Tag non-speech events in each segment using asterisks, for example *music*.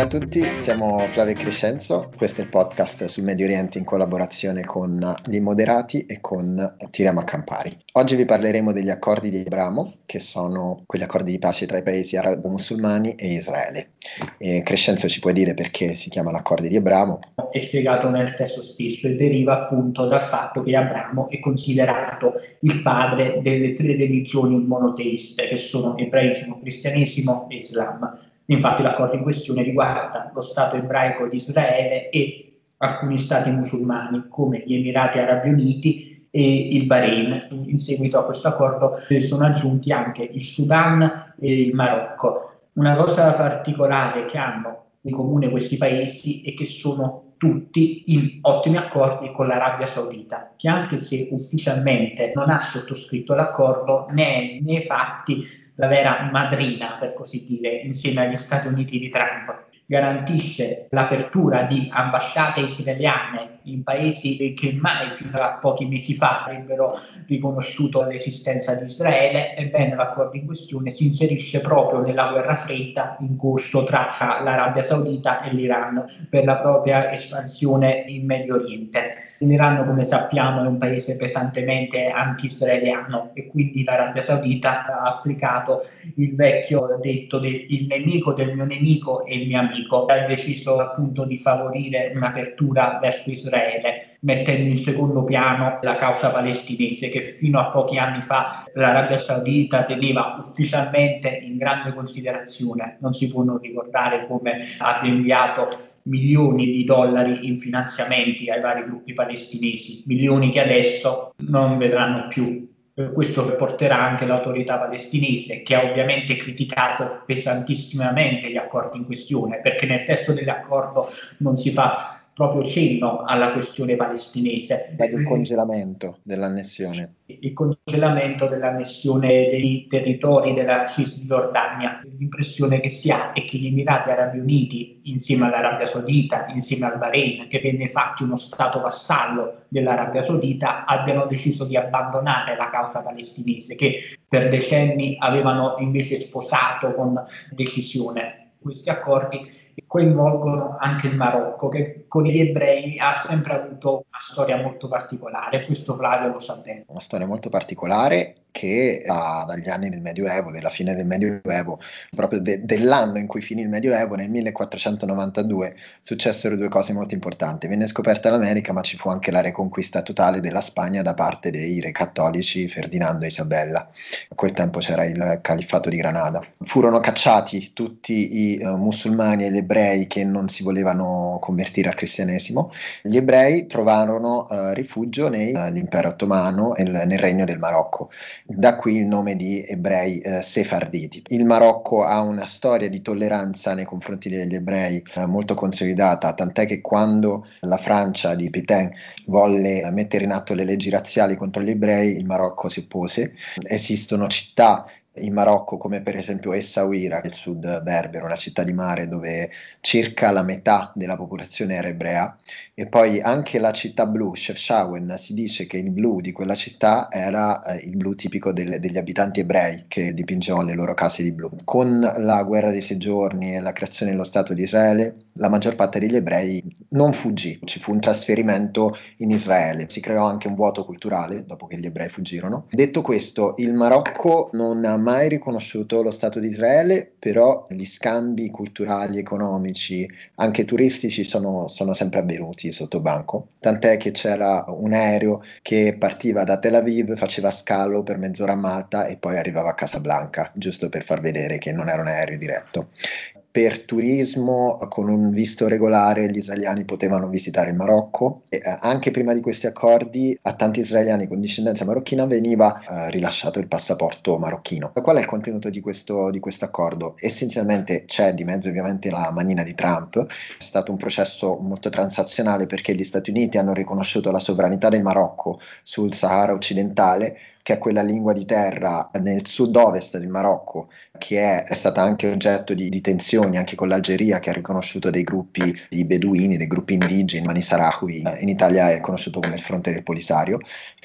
Buongiorno a tutti, siamo Flavio e Crescenzo, questo è il podcast sul Medio Oriente in collaborazione con gli Immoderati e con Tiriamo a Campari. Oggi vi parleremo degli accordi di Abramo, che sono quegli accordi di pace tra i paesi arabo-musulmani e Israele. E Crescenzo ci può dire perché si chiamano accordi di Abramo? È spiegato nel testo stesso e deriva appunto dal fatto che Abramo è considerato il padre delle tre religioni monoteiste, che sono ebraismo, cristianesimo e islam Infatti l'accordo in questione riguarda lo Stato ebraico di Israele e alcuni stati musulmani come gli Emirati Arabi Uniti e il Bahrain. In seguito a questo accordo sono aggiunti anche il Sudan e il Marocco. Una cosa particolare che hanno in comune questi paesi è che sono tutti in ottimi accordi con l'Arabia Saudita, che anche se ufficialmente non ha sottoscritto l'accordo, né nei fatti la vera madrina, per così dire, insieme agli Stati Uniti di Trump. Garantisce l'apertura di ambasciate israeliane in paesi che mai fino a pochi mesi fa avrebbero riconosciuto l'esistenza di Israele, ebbene l'accordo in questione si inserisce proprio nella guerra fredda in corso tra l'Arabia Saudita e l'Iran per la propria espansione in Medio Oriente. L'Iran, come sappiamo, è un paese pesantemente anti-israeliano e quindi l'Arabia Saudita ha applicato il vecchio detto del nemico del mio nemico è il mio amico. Ha deciso appunto di favorire un'apertura verso Israele, mettendo in secondo piano la causa palestinese che fino a pochi anni fa l'Arabia Saudita teneva ufficialmente in grande considerazione. Non si può non ricordare come abbia inviato milioni di dollari in finanziamenti ai vari gruppi palestinesi, milioni che adesso non vedranno più questo porterà anche l'autorità palestinese, che ha ovviamente criticato pesantissimamente gli accordi in questione, perché nel testo dell'accordo non si fa proprio cenno alla questione palestinese. Il congelamento dell'annessione. Il congelamento dell'annessione dei territori della Cisgiordania. L'impressione che si ha è che gli Emirati Arabi Uniti, insieme all'Arabia Saudita, insieme al Bahrain, che venne fatto uno stato vassallo dell'Arabia Saudita, abbiano deciso di abbandonare la causa palestinese, che per decenni avevano invece sposato con decisione questi accordi coinvolgono anche il Marocco, che con gli ebrei ha sempre avuto una storia molto particolare, questo Flavio lo sa bene. Una storia molto particolare che ha dagli anni del Medioevo, della fine del Medioevo, proprio de- dell'anno in cui finì il Medioevo, nel 1492, successero due cose molto importanti. Venne scoperta l'America, ma ci fu anche la reconquista totale della Spagna da parte dei re cattolici Ferdinando e Isabella. A quel tempo c'era il califfato di Granada. Furono cacciati tutti i uh, musulmani e gli ebrei che non si volevano convertire al cristianesimo. Gli ebrei trovarono uh, rifugio nell'impero uh, ottomano e nel regno del Marocco. Da qui il nome di ebrei eh, sefarditi. Il Marocco ha una storia di tolleranza nei confronti degli ebrei eh, molto consolidata, tant'è che quando la Francia di Pétain volle mettere in atto le leggi razziali contro gli ebrei, il Marocco si oppose. Esistono città in Marocco, come per esempio Essaouira, il sud berbero, una città di mare dove circa la metà della popolazione era ebrea, e poi anche la città blu, Chefchaouen, si dice che il blu di quella città era eh, il blu tipico del, degli abitanti ebrei che dipingevano le loro case di blu. Con la guerra dei soggiorni e la creazione dello Stato di Israele, la maggior parte degli ebrei non fuggì, ci fu un trasferimento in Israele, si creò anche un vuoto culturale dopo che gli ebrei fuggirono. Detto questo, il Marocco non ha mai riconosciuto lo Stato di Israele, però gli scambi culturali, economici, anche turistici sono, sono sempre avvenuti sotto banco, tant'è che c'era un aereo che partiva da Tel Aviv, faceva scalo per mezz'ora a Malta e poi arrivava a Casablanca, giusto per far vedere che non era un aereo diretto per turismo con un visto regolare gli israeliani potevano visitare il Marocco e eh, anche prima di questi accordi a tanti israeliani con discendenza marocchina veniva eh, rilasciato il passaporto marocchino. Qual è il contenuto di questo, di questo accordo? Essenzialmente c'è di mezzo ovviamente la manina di Trump, è stato un processo molto transazionale perché gli Stati Uniti hanno riconosciuto la sovranità del Marocco sul Sahara occidentale che è quella lingua di terra nel sud-ovest del Marocco, che è, è stata anche oggetto di, di, tensioni anche con l'Algeria, che ha riconosciuto dei gruppi di beduini, dei gruppi indigeni, Mani Sarahui, in Italia è conosciuto come il fronte del Polisario.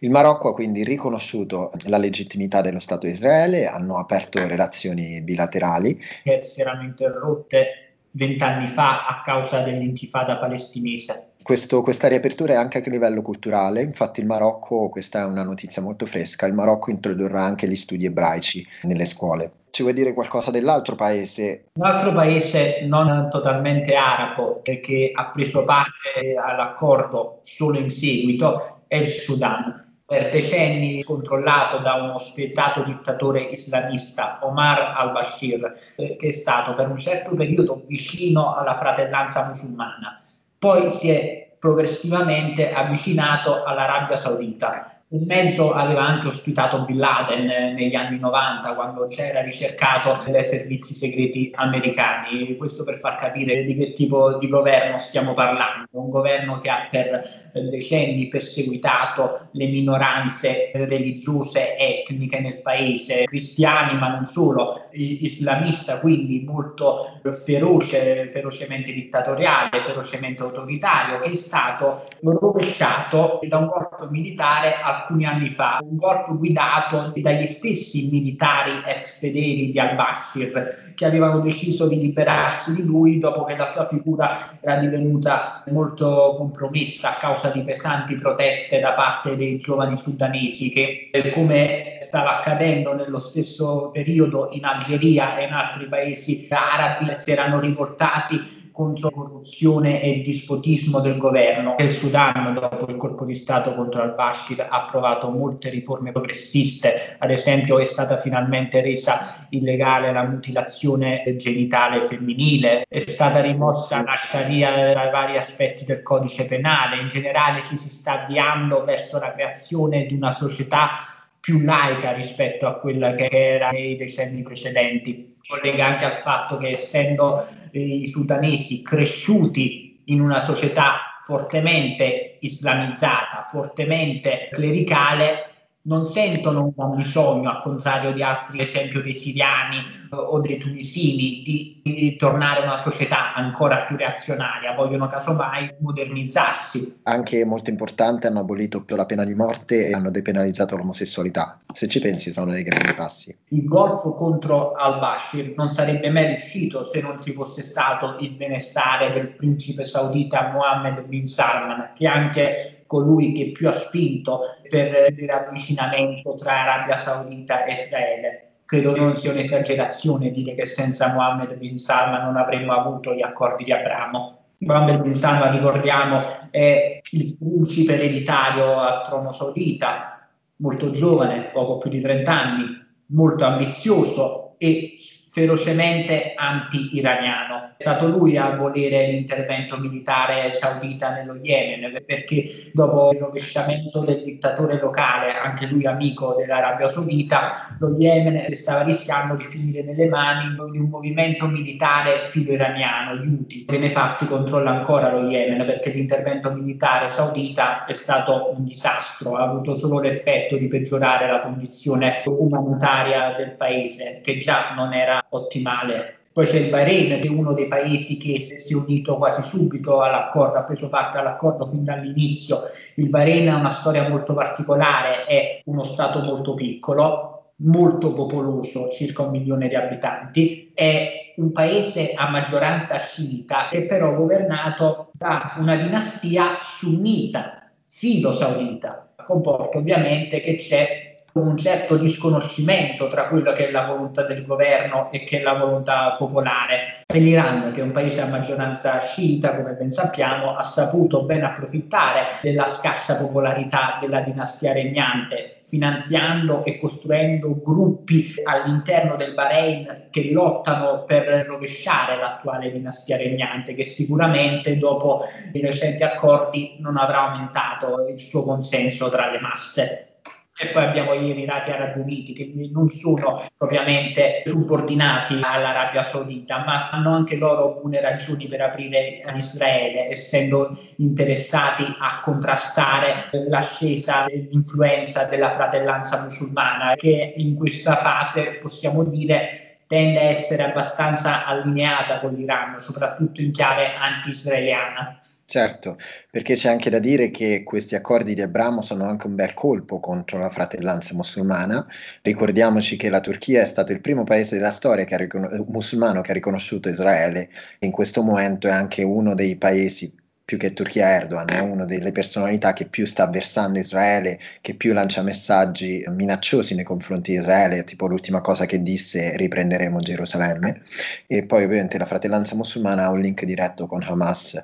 Il Marocco ha quindi riconosciuto la legittimità dello Stato di Israele, hanno aperto relazioni bilaterali. Che si erano interrotte vent'anni fa a causa dell'intifada palestinese. Questo, questa riapertura è anche a livello culturale, infatti il Marocco, questa è una notizia molto fresca, il Marocco introdurrà anche gli studi ebraici nelle scuole. Ci vuoi dire qualcosa dell'altro paese? Un altro paese non totalmente arabo che ha preso parte all'accordo solo in seguito è il Sudan per decenni controllato da uno spietato dittatore islamista, Omar al-Bashir, che è stato per un certo periodo vicino alla fratellanza musulmana poi si è progressivamente avvicinato all'Arabia Saudita il mezzo aveva anche ospitato Bin Laden eh, negli anni 90 quando c'era ricercato dai servizi segreti americani. Questo per far capire di che tipo di governo stiamo parlando. Un governo che ha per decenni perseguitato le minoranze religiose etniche nel paese, cristiani ma non solo, islamista quindi molto feroce, ferocemente dittatoriale, ferocemente autoritario, che è stato rovesciato da un corpo militare al alcuni anni fa, un corpo guidato dagli stessi militari ex fedeli di al-Bashir che avevano deciso di liberarsi di lui dopo che la sua figura era divenuta molto compromessa a causa di pesanti proteste da parte dei giovani sudanesi che, come stava accadendo nello stesso periodo in Algeria e in altri paesi arabi, si erano rivoltati contro corruzione e il dispotismo del governo. Il Sudan, dopo il colpo di Stato contro al-Bashir, ha approvato molte riforme progressiste, ad esempio è stata finalmente resa illegale la mutilazione genitale femminile, è stata rimossa la Sharia dai vari aspetti del codice penale, in generale ci si sta avviando verso la creazione di una società più laica rispetto a quella che era nei decenni precedenti collega anche al fatto che essendo eh, i sudanesi cresciuti in una società fortemente islamizzata, fortemente clericale, non sentono un bisogno, al contrario di altri, ad esempio dei siriani eh, o dei tunisini, di, di, tornare a una società ancora più reazionaria, vogliono casomai modernizzarsi. Anche molto importante, hanno abolito la pena di morte e hanno depenalizzato l'omosessualità. Se ci pensi sono dei grandi passi. Il golfo contro al-Bashir non sarebbe mai riuscito se non ci fosse stato il benestare del principe saudita Mohammed bin Salman, che anche colui che più ha spinto per il ravvicinamento tra Arabia Saudita e Israele. Credo non sia un'esagerazione dire che senza Mohammed bin Salman non avremmo avuto gli accordi di Abramo. Mohammed bin Salman, ricordiamo, è il principe ereditario al trono saudita, molto giovane, poco più di 30 anni, molto ambizioso e ferocemente anti-iraniano. È stato lui a volere l'intervento militare saudita nello Yemen perché dopo il rovesciamento del dittatore locale, anche lui amico dell'Arabia Saudita, lo Yemen stava rischiando di finire nelle mani di un movimento militare filo-iraniano, gli Houthi. Benefatti controlla ancora lo Yemen perché l'intervento militare saudita è stato un disastro, ha avuto solo l'effetto di peggiorare la condizione umanitaria del paese che già non era ottimale. Poi c'è il Bahrain, che è uno dei paesi che si è unito quasi subito all'accordo, ha preso parte all'accordo fin dall'inizio. Il Bahrain ha una storia molto particolare, è uno stato molto piccolo, molto popoloso, circa un milione di abitanti, è un paese a maggioranza sciita che però governato da una dinastia sunnita, filo-saudita. Comporta ovviamente che c'è un certo disconoscimento tra quello che è la volontà del governo e che è la volontà popolare. E l'Iran, che è un paese a maggioranza sciita, come ben sappiamo, ha saputo ben approfittare della scarsa popolarità della dinastia regnante, finanziando e costruendo gruppi all'interno del Bahrain che lottano per rovesciare l'attuale dinastia regnante, che sicuramente dopo i recenti accordi non avrà aumentato il suo consenso tra le masse. E poi abbiamo gli Emirati Arabi Uniti che non sono propriamente subordinati all'Arabia Saudita, ma hanno anche loro buone ragioni per aprire Israele, essendo interessati a contrastare l'ascesa dell'influenza della fratellanza musulmana, che in questa fase possiamo dire tende a essere abbastanza allineata con l'Iran, soprattutto in chiave anti-israeliana. Certo, perché c'è anche da dire che questi accordi di Abramo sono anche un bel colpo contro la fratellanza musulmana. Ricordiamoci che la Turchia è stato il primo paese della storia che ricon- musulmano che ha riconosciuto Israele. In questo momento è anche uno dei paesi più che Turchia Erdogan, è una delle personalità che più sta avversando Israele, che più lancia messaggi minacciosi nei confronti di Israele, tipo l'ultima cosa che disse riprenderemo Gerusalemme, e poi ovviamente la fratellanza musulmana ha un link diretto con Hamas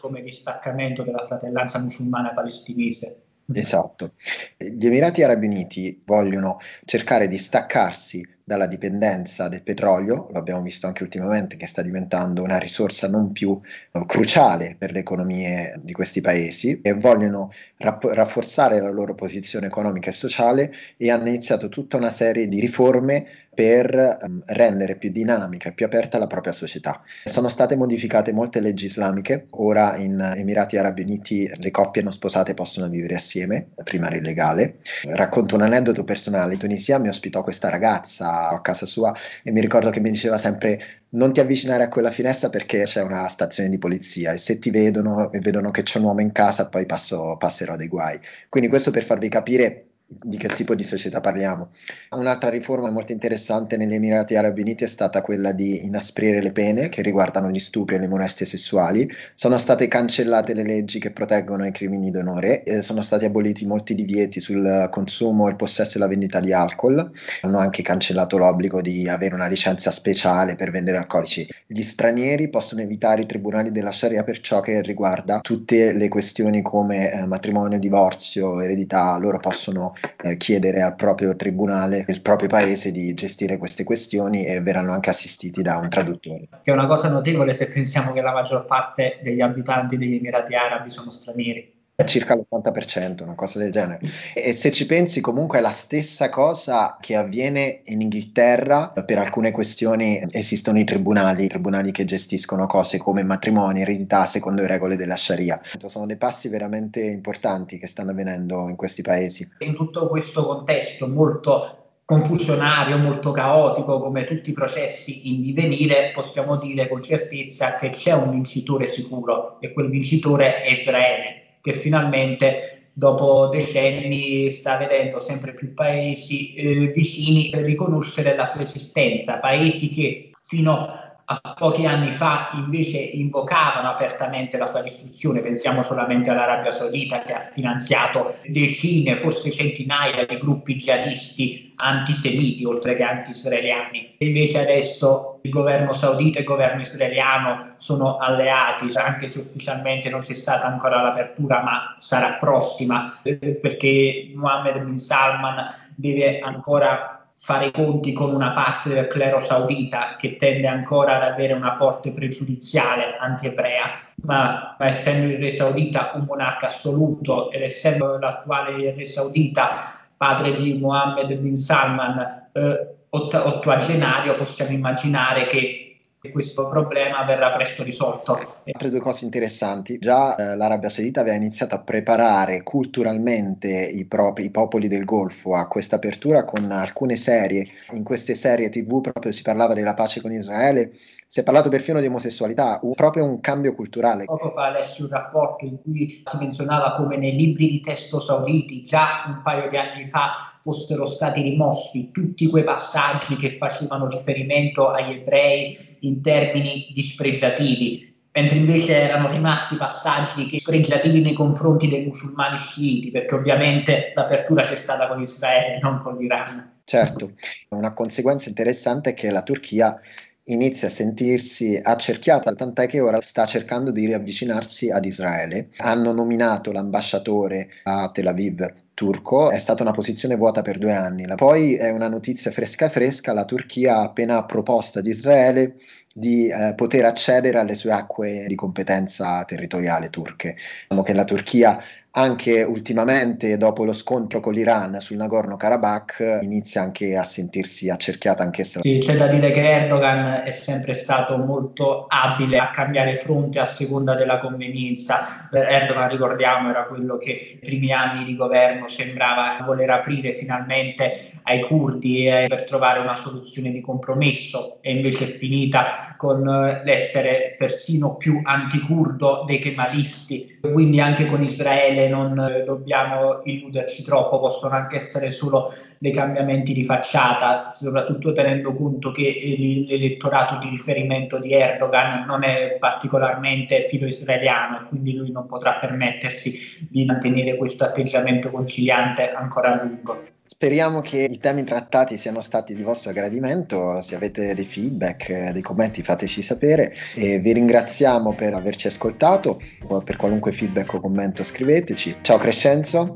come distaccamento della fratellanza musulmana palestinese. Esatto. Gli Emirati Arabi Uniti vogliono cercare di staccarsi dalla dipendenza del petrolio, lo abbiamo visto anche ultimamente che sta diventando una risorsa non più uh, cruciale per le economie di questi paesi e vogliono rapp- rafforzare la loro posizione economica e sociale e hanno iniziato tutta una serie di riforme per um, rendere più dinamica e più aperta la propria società. Sono state modificate molte leggi islamiche, ora in Emirati Arabi Uniti le coppie non sposate possono vivere assieme, prima era illegale. Racconto un aneddoto personale, in Tunisia mi ospitò questa ragazza a casa sua e mi ricordo che mi diceva sempre non ti avvicinare a quella finestra perché c'è una stazione di polizia e se ti vedono e vedono che c'è un uomo in casa poi passo, passerò dei guai. Quindi questo per farvi capire di che tipo di società parliamo. Un'altra riforma molto interessante negli Emirati Arabi Uniti è stata quella di inasprire le pene che riguardano gli stupri e le molestie sessuali. Sono state cancellate le leggi che proteggono i crimini d'onore, e sono stati aboliti molti divieti sul consumo, il possesso e la vendita di alcol. Hanno anche cancellato l'obbligo di avere una licenza speciale per vendere alcolici. Gli stranieri possono evitare i tribunali della Sharia per ciò che riguarda tutte le questioni come eh, matrimonio, divorzio, eredità. Loro possono eh, chiedere al proprio tribunale del proprio paese di gestire queste questioni e verranno anche assistiti da un traduttore. Che è una cosa notevole se pensiamo che la maggior parte degli abitanti degli Emirati Arabi sono stranieri circa l'80%, una cosa del genere. E se ci pensi, comunque è la stessa cosa che avviene in Inghilterra per alcune questioni. Esistono i tribunali, i tribunali che gestiscono cose come matrimoni, eredità secondo le regole della Sharia. Sono dei passi veramente importanti che stanno avvenendo in questi paesi. In tutto questo contesto molto confusionario, molto caotico come tutti i processi in divenire, possiamo dire con certezza che c'è un vincitore sicuro e quel vincitore è Israele che finalmente dopo decenni sta vedendo sempre più paesi eh, vicini riconoscere la sua esistenza, paesi che fino a pochi anni fa invece invocavano apertamente la sua distruzione, pensiamo solamente all'Arabia Saudita che ha finanziato decine, forse centinaia di gruppi jihadisti antisemiti oltre che anti-israeliani. Invece adesso il governo saudita e il governo israeliano sono alleati, anche se ufficialmente non c'è stata ancora l'apertura, ma sarà prossima, eh, perché Mohammed bin Salman deve ancora fare i conti con una parte del clero saudita che tende ancora ad avere una forte pregiudiziale anti-ebrea, ma, ma, essendo il re saudita un monarca assoluto ed essendo l'attuale re saudita padre di Mohammed bin Salman eh, ott- ottuagenario, possiamo immaginare che questo problema verrà presto risolto. Altre due cose interessanti, già eh, l'Arabia Saudita aveva iniziato a preparare culturalmente i, propri, i popoli del Golfo a questa apertura con alcune serie, in queste serie tv proprio si parlava della pace con Israele, si è parlato perfino di omosessualità, proprio un cambio culturale. Poco fa lessi un rapporto in cui si menzionava come nei libri di testo sauditi già un paio di anni fa fossero stati rimossi tutti quei passaggi che facevano riferimento agli ebrei in termini dispregiativi, mentre invece erano rimasti passaggi che spregiativi nei confronti dei musulmani sciiti, perché ovviamente l'apertura c'è stata con Israele, non con l'Iran. Certo, una conseguenza interessante è che la Turchia inizia a sentirsi accerchiata, tant'è che ora sta cercando di riavvicinarsi ad Israele. Hanno nominato l'ambasciatore a Tel Aviv turco, è stata una posizione vuota per due anni. Poi è una notizia fresca fresca, la Turchia ha appena proposto ad Israele di eh, poter accedere alle sue acque di competenza territoriale turche. Diciamo che la Turchia anche ultimamente dopo lo scontro con l'Iran sul Nagorno-Karabakh inizia anche a sentirsi accerchiata anch'essa. Sì, c'è da dire che Erdogan è sempre stato molto abile a cambiare fronte a seconda della convenienza. Erdogan, ricordiamo, era quello che nei primi anni di governo sembrava voler aprire finalmente ai curdi per trovare una soluzione di compromesso e invece è finita con l'essere persino più anticurdo dei kemalisti. Quindi anche con Israele non dobbiamo illuderci troppo, possono anche essere solo dei cambiamenti di facciata, soprattutto tenendo conto che l'elettorato di riferimento di Erdogan non è particolarmente filo-israeliano e quindi lui non potrà permettersi di mantenere questo atteggiamento conciliante ancora a lungo. Speriamo che i temi trattati siano stati di vostro gradimento, se avete dei feedback, dei commenti fateci sapere e vi ringraziamo per averci ascoltato, per qualunque feedback o commento scriveteci. Ciao Crescenzo.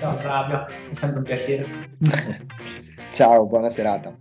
Ciao Flavio, è sempre un piacere. *laughs* Ciao, buona serata.